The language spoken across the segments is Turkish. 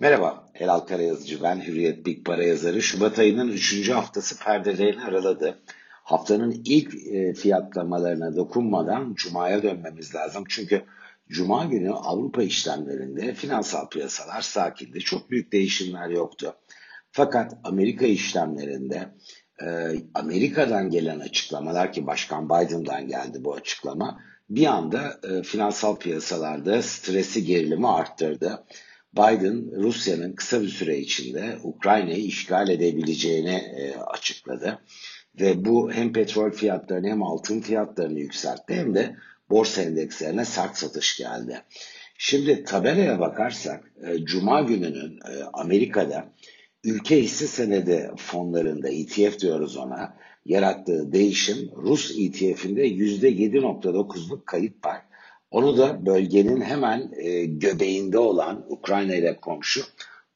Merhaba, Elal Karayazıcı ben, Hürriyet Big Para yazarı. Şubat ayının 3. haftası perdelerini araladı. Haftanın ilk e, fiyatlamalarına dokunmadan Cuma'ya dönmemiz lazım. Çünkü Cuma günü Avrupa işlemlerinde finansal piyasalar sakindi. Çok büyük değişimler yoktu. Fakat Amerika işlemlerinde e, Amerika'dan gelen açıklamalar ki Başkan Biden'dan geldi bu açıklama bir anda e, finansal piyasalarda stresi gerilimi arttırdı. Biden Rusya'nın kısa bir süre içinde Ukrayna'yı işgal edebileceğini e, açıkladı. Ve bu hem petrol fiyatlarını hem altın fiyatlarını yükseltti hem de borsa endekslerine sert satış geldi. Şimdi tabelaya bakarsak e, Cuma gününün e, Amerika'da ülke hisse senedi fonlarında ETF diyoruz ona yarattığı değişim Rus ETF'inde %7.9'luk kayıp var. Onu da bölgenin hemen e, göbeğinde olan Ukrayna ile komşu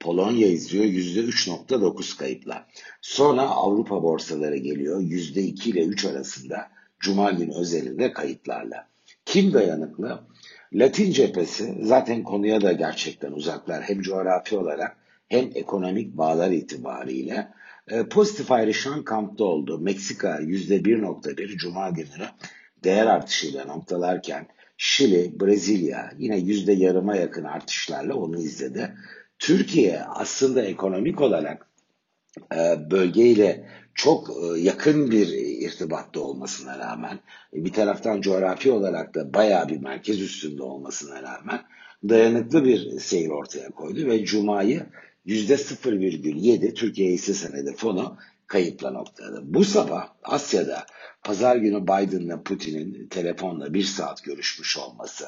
Polonya izliyor %3.9 kayıpla. Sonra Avrupa borsaları geliyor %2 ile 3 arasında Cuma günü özelinde kayıplarla. Kim dayanıklı? Latin cephesi zaten konuya da gerçekten uzaklar hem coğrafi olarak hem ekonomik bağlar itibariyle. E, pozitif ayrışan kampta oldu. Meksika %1.1 Cuma günü değer artışıyla noktalarken Şili, Brezilya yine yüzde yarıma yakın artışlarla onu izledi. Türkiye aslında ekonomik olarak e, bölgeyle çok e, yakın bir irtibatta olmasına rağmen e, bir taraftan coğrafi olarak da bayağı bir merkez üstünde olmasına rağmen dayanıklı bir seyir ortaya koydu ve Cuma'yı %0,7 Türkiye hisse senedi fonu kayıpla noktaladı. Bu sabah Asya'da pazar günü Biden'la Putin'in telefonla bir saat görüşmüş olması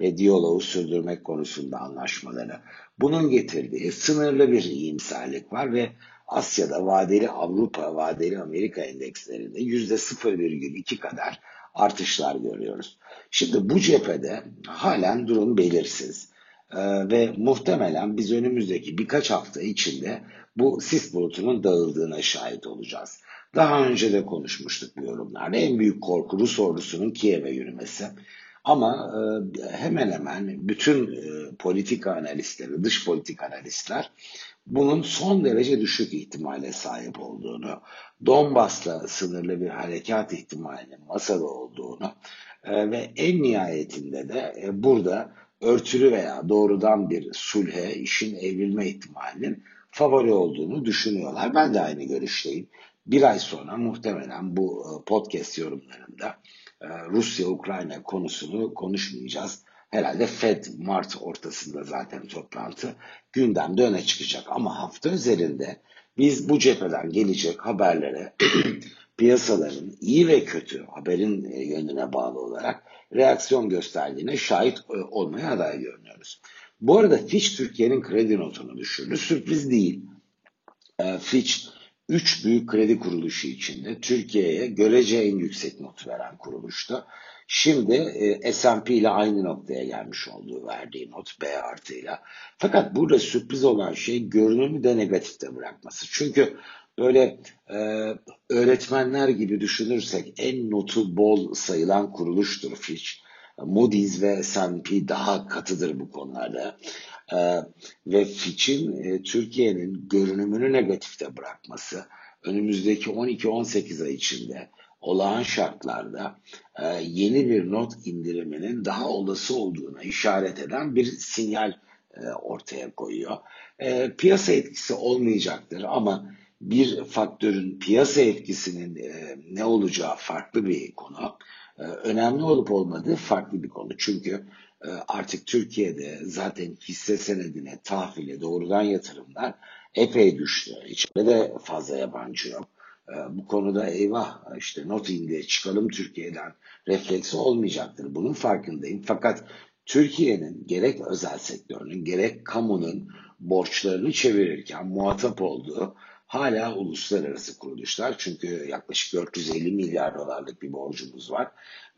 ve diyaloğu sürdürmek konusunda anlaşmaları bunun getirdiği sınırlı bir iyimserlik var ve Asya'da vadeli Avrupa, vadeli Amerika endekslerinde %0,2 kadar artışlar görüyoruz. Şimdi bu cephede halen durum belirsiz. Ee, ve muhtemelen biz önümüzdeki birkaç hafta içinde bu sis bulutunun dağıldığına şahit olacağız. Daha önce de konuşmuştuk bu yorumlarda. En büyük korku Rus ordusunun Kiev'e yürümesi. Ama e, hemen hemen bütün e, politika analistleri, dış politik analistler bunun son derece düşük ihtimale sahip olduğunu, Donbas'la sınırlı bir harekat ihtimalinin masada olduğunu e, ve en nihayetinde de e, burada örtülü veya doğrudan bir sulhe, işin evrilme ihtimalinin favori olduğunu düşünüyorlar. Ben de aynı görüşteyim. Bir ay sonra muhtemelen bu e, podcast yorumlarında e, Rusya-Ukrayna konusunu konuşmayacağız. Herhalde Fed Mart ortasında zaten toplantı gündemde öne çıkacak. Ama hafta üzerinde biz bu cepheden gelecek haberlere piyasaların iyi ve kötü haberin e, yönüne bağlı olarak reaksiyon gösterdiğine şahit e, olmaya aday görünüyoruz. Bu arada Fitch Türkiye'nin kredi notunu düşürdü. Sürpriz değil. E, Fitch 3 büyük kredi kuruluşu içinde Türkiye'ye görece en yüksek not veren kuruluştu. Şimdi e, S&P ile aynı noktaya gelmiş olduğu verdiği not B artıyla. Fakat burada sürpriz olan şey görünümü de negatifte bırakması. Çünkü böyle e, öğretmenler gibi düşünürsek en notu bol sayılan kuruluştur Fitch. Moody's ve S&P daha katıdır bu konularda. E, ve Fitch'in e, Türkiye'nin görünümünü negatifte bırakması önümüzdeki 12-18 ay içinde olağan şartlarda e, yeni bir not indiriminin daha olası olduğuna işaret eden bir sinyal e, ortaya koyuyor. E, piyasa etkisi olmayacaktır ama bir faktörün piyasa etkisinin e, ne olacağı farklı bir konu. E, önemli olup olmadığı farklı bir konu. Çünkü e, artık Türkiye'de zaten hisse senedine, tahvile, doğrudan yatırımlar epey düştü. İçinde de fazla yabancı yok. E, bu konuda eyvah işte not indi çıkalım Türkiye'den refleksi olmayacaktır. Bunun farkındayım. Fakat Türkiye'nin gerek özel sektörünün gerek kamunun borçlarını çevirirken muhatap olduğu hala uluslararası kuruluşlar. Çünkü yaklaşık 450 milyar dolarlık bir borcumuz var.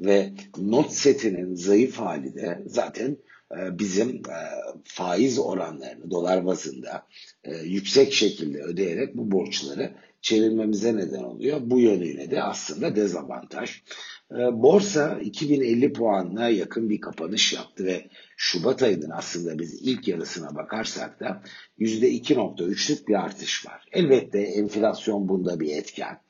Ve not setinin zayıf hali de zaten e, bizim e, faiz oranlarını dolar bazında e, yüksek şekilde ödeyerek bu borçları çevirmemize neden oluyor. Bu yönüyle de aslında dezavantaj. E, borsa 2050 puanına yakın bir kapanış yaptı ve Şubat ayının aslında biz ilk yarısına bakarsak da %2.3'lük bir artış var. Elbette enflasyon bunda bir etken.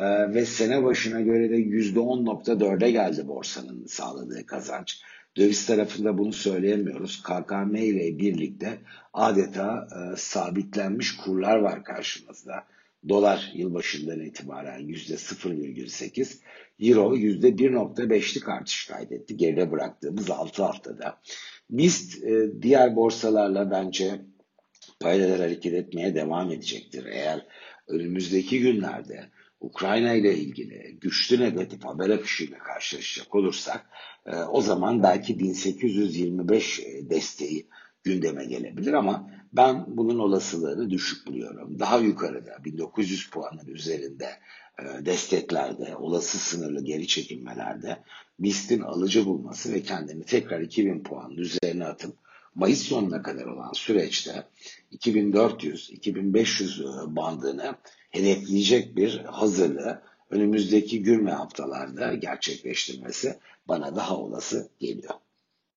Ee, ve sene başına göre de %10.4'e geldi borsanın sağladığı kazanç. Döviz tarafında bunu söyleyemiyoruz. KKM ile birlikte adeta e, sabitlenmiş kurlar var karşımızda. Dolar yılbaşından itibaren %0,8, Euro %1.5'lik artış kaydetti geride bıraktığımız 6 haftada. BIST e, diğer borsalarla bence paralel hareket etmeye devam edecektir. Eğer önümüzdeki günlerde Ukrayna ile ilgili güçlü negatif haber akışıyla karşılaşacak olursak e, o zaman belki 1825 e, desteği gündeme gelebilir ama ben bunun olasılığını düşük buluyorum. Daha yukarıda 1900 puanın üzerinde e, desteklerde, olası sınırlı geri çekilmelerde BIST'in alıcı bulması ve kendini tekrar 2000 puanın üzerine atıp Mayıs sonuna kadar olan süreçte 2400-2500 bandını hedefleyecek bir hazırlığı önümüzdeki gün ve haftalarda gerçekleştirmesi bana daha olası geliyor.